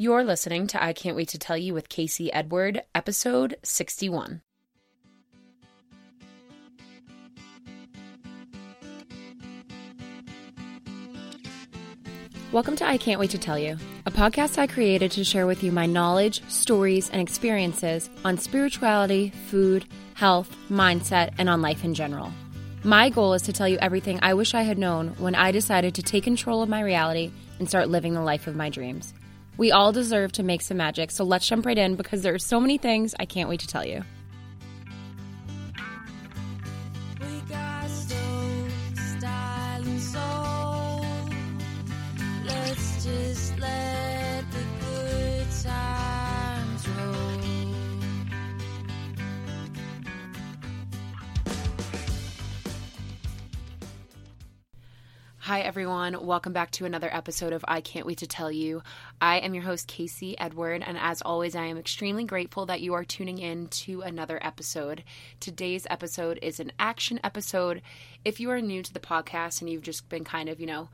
You're listening to I Can't Wait to Tell You with Casey Edward, episode 61. Welcome to I Can't Wait to Tell You, a podcast I created to share with you my knowledge, stories, and experiences on spirituality, food, health, mindset, and on life in general. My goal is to tell you everything I wish I had known when I decided to take control of my reality and start living the life of my dreams. We all deserve to make some magic, so let's jump right in because there are so many things I can't wait to tell you. Hi, everyone. Welcome back to another episode of I Can't Wait to Tell You. I am your host, Casey Edward, and as always, I am extremely grateful that you are tuning in to another episode. Today's episode is an action episode. If you are new to the podcast and you've just been kind of, you know,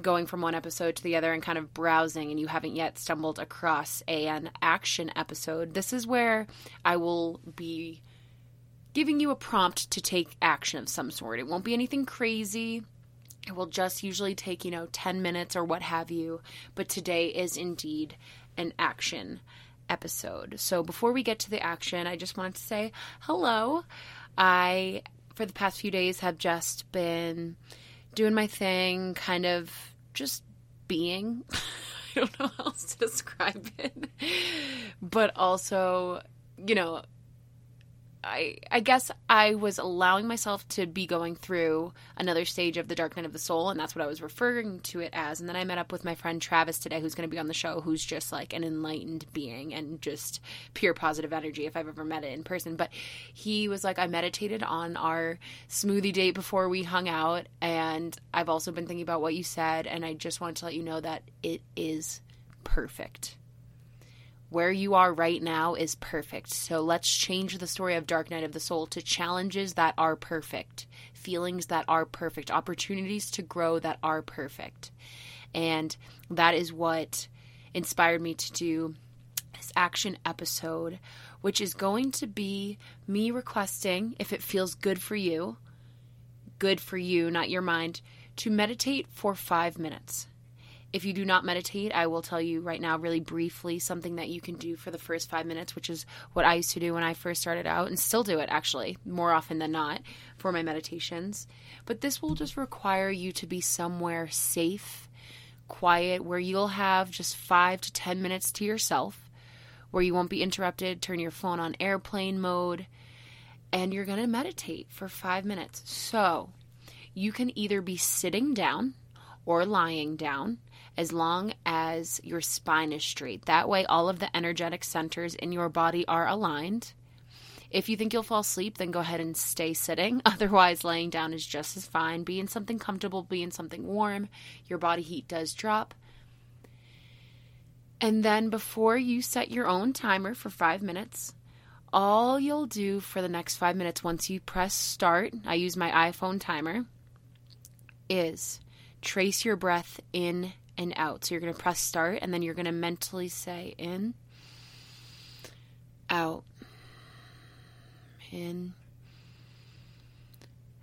going from one episode to the other and kind of browsing and you haven't yet stumbled across an action episode, this is where I will be giving you a prompt to take action of some sort. It won't be anything crazy. It will just usually take, you know, 10 minutes or what have you. But today is indeed an action episode. So before we get to the action, I just wanted to say hello. I, for the past few days, have just been doing my thing, kind of just being. I don't know how else to describe it. But also, you know, I I guess I was allowing myself to be going through another stage of the dark night of the soul, and that's what I was referring to it as. And then I met up with my friend Travis today, who's going to be on the show, who's just like an enlightened being and just pure positive energy if I've ever met it in person. But he was like, I meditated on our smoothie date before we hung out, and I've also been thinking about what you said, and I just wanted to let you know that it is perfect where you are right now is perfect. So let's change the story of Dark Night of the Soul to challenges that are perfect, feelings that are perfect, opportunities to grow that are perfect. And that is what inspired me to do this action episode, which is going to be me requesting, if it feels good for you, good for you, not your mind, to meditate for five minutes. If you do not meditate, I will tell you right now, really briefly, something that you can do for the first five minutes, which is what I used to do when I first started out and still do it actually, more often than not, for my meditations. But this will just require you to be somewhere safe, quiet, where you'll have just five to 10 minutes to yourself, where you won't be interrupted. Turn your phone on airplane mode, and you're going to meditate for five minutes. So you can either be sitting down or lying down as long as your spine is straight. That way, all of the energetic centers in your body are aligned. If you think you'll fall asleep, then go ahead and stay sitting. Otherwise, laying down is just as fine. Be in something comfortable, be in something warm. Your body heat does drop. And then, before you set your own timer for five minutes, all you'll do for the next five minutes once you press start, I use my iPhone timer, is trace your breath in and out. So you're going to press start and then you're going to mentally say in, out, in,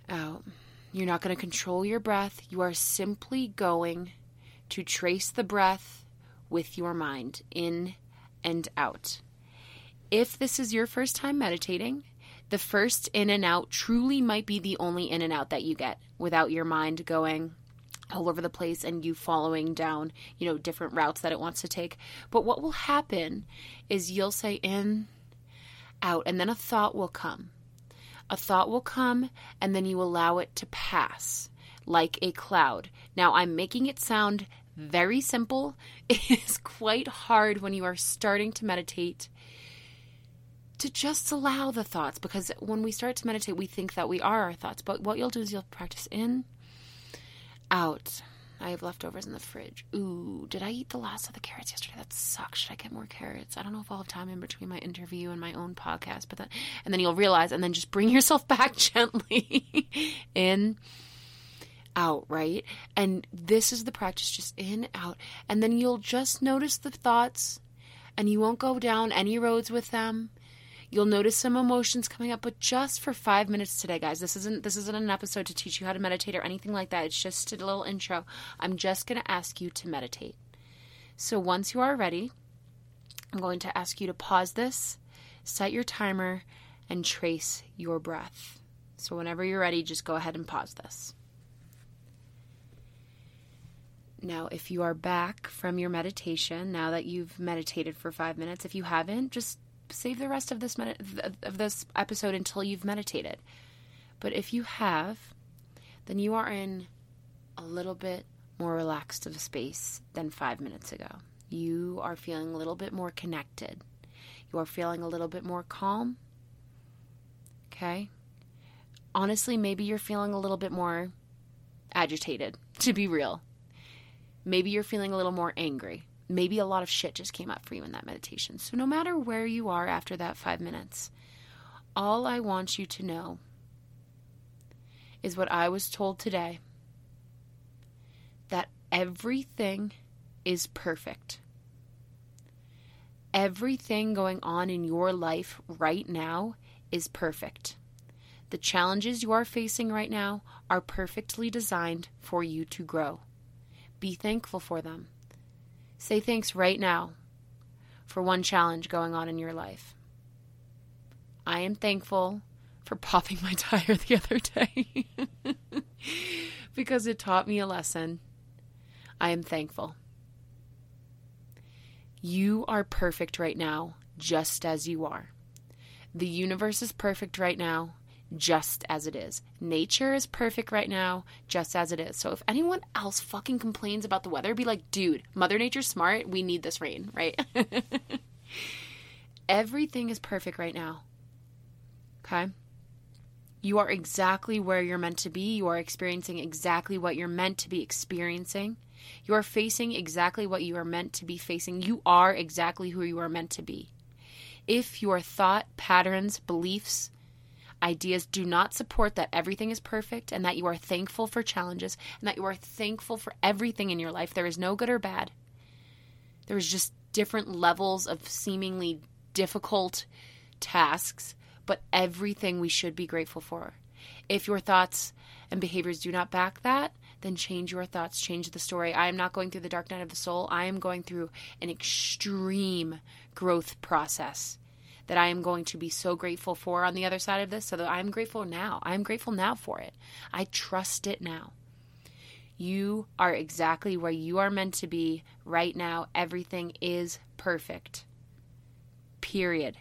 out. You're not going to control your breath. You are simply going to trace the breath with your mind in and out. If this is your first time meditating, the first in and out truly might be the only in and out that you get without your mind going all over the place and you following down, you know, different routes that it wants to take. But what will happen is you'll say in, out, and then a thought will come. A thought will come and then you allow it to pass like a cloud. Now, I'm making it sound very simple. It is quite hard when you are starting to meditate to just allow the thoughts because when we start to meditate, we think that we are our thoughts. But what you'll do is you'll practice in, out. I have leftovers in the fridge. Ooh, did I eat the last of the carrots yesterday? That sucks. Should I get more carrots? I don't know if I'll have time in between my interview and my own podcast, but then and then you'll realize and then just bring yourself back gently in out, right? And this is the practice just in, out. And then you'll just notice the thoughts and you won't go down any roads with them. You'll notice some emotions coming up, but just for five minutes today, guys. This isn't this isn't an episode to teach you how to meditate or anything like that. It's just a little intro. I'm just gonna ask you to meditate. So once you are ready, I'm going to ask you to pause this, set your timer, and trace your breath. So whenever you're ready, just go ahead and pause this. Now, if you are back from your meditation, now that you've meditated for five minutes, if you haven't, just save the rest of this med- of this episode until you've meditated. But if you have, then you are in a little bit more relaxed of a space than five minutes ago. You are feeling a little bit more connected. You are feeling a little bit more calm. Okay? Honestly, maybe you're feeling a little bit more agitated, to be real. Maybe you're feeling a little more angry. Maybe a lot of shit just came up for you in that meditation. So, no matter where you are after that five minutes, all I want you to know is what I was told today that everything is perfect. Everything going on in your life right now is perfect. The challenges you are facing right now are perfectly designed for you to grow. Be thankful for them. Say thanks right now for one challenge going on in your life. I am thankful for popping my tire the other day because it taught me a lesson. I am thankful. You are perfect right now, just as you are. The universe is perfect right now, just as it is. Nature is perfect right now, just as it is. So if anyone else fucking complains about the weather, be like, dude, Mother Nature's smart. We need this rain, right? Everything is perfect right now. Okay? You are exactly where you're meant to be. You are experiencing exactly what you're meant to be experiencing. You are facing exactly what you are meant to be facing. You are exactly who you are meant to be. If your thought patterns, beliefs, ideas do not support that everything is perfect and that you are thankful for challenges and that you are thankful for everything in your life, there is no good or bad. There is just different levels of seemingly difficult tasks, but everything we should be grateful for. If your thoughts and behaviors do not back that, then change your thoughts, change the story. I am not going through the dark night of the soul. I am going through an extreme growth process that I am going to be so grateful for on the other side of this. So that I'm grateful now. I'm grateful now for it. I trust it now. You are exactly where you are meant to be right now. Everything is perfect. Period.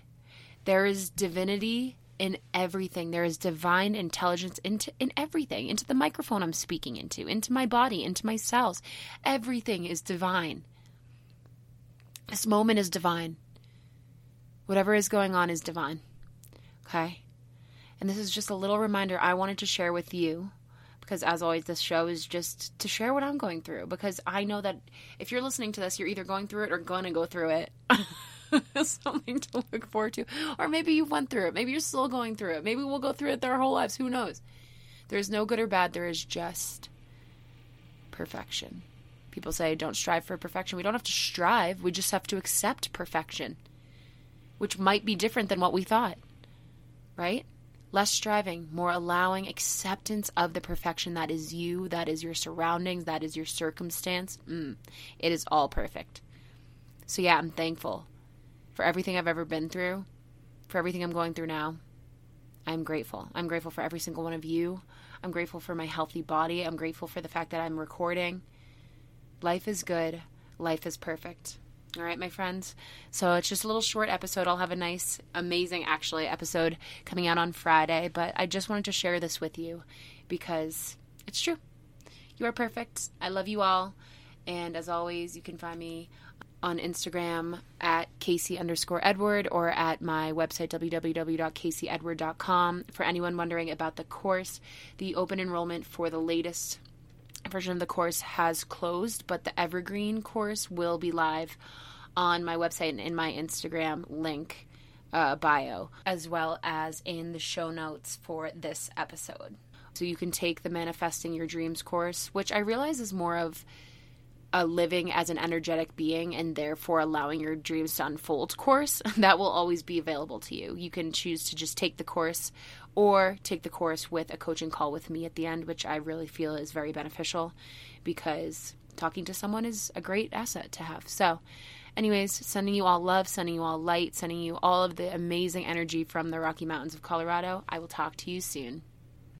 There is divinity in everything. There is divine intelligence into in everything, into the microphone I'm speaking into, into my body, into my cells. Everything is divine. This moment is divine. Whatever is going on is divine. Okay? And this is just a little reminder I wanted to share with you because as always this show is just to share what I'm going through because I know that if you're listening to this you're either going through it or going to go through it. something to look forward to. Or maybe you went through it. Maybe you're still going through it. Maybe we'll go through it our whole lives. Who knows? There's no good or bad. There is just perfection. People say don't strive for perfection. We don't have to strive. We just have to accept perfection, which might be different than what we thought. Right? Less striving, more allowing acceptance of the perfection that is you, that is your surroundings, that is your circumstance. Mm, it is all perfect. So, yeah, I'm thankful for everything I've ever been through, for everything I'm going through now. I'm grateful. I'm grateful for every single one of you. I'm grateful for my healthy body. I'm grateful for the fact that I'm recording. Life is good. Life is perfect. All right, my friends. So it's just a little short episode. I'll have a nice, amazing, actually, episode coming out on Friday. But I just wanted to share this with you because it's true. You are perfect. I love you all. And as always, you can find me on Instagram at Casey underscore Edward or at my website www.caseyedward.com. For anyone wondering about the course, the open enrollment for the latest version of the course has closed, but the Evergreen course will be live on my website and in my Instagram link uh, bio, as well as in the show notes for this episode. So you can take the Manifesting Your Dreams course, which I realize is more of a living as an energetic being and therefore allowing your dreams to unfold course that will always be available to you. You can choose to just take the course or take the course with a coaching call with me at the end, which I really feel is very beneficial because talking to someone is a great asset to have. So, anyways, sending you all love, sending you all light, sending you all of the amazing energy from the Rocky Mountains of Colorado. I will talk to you soon.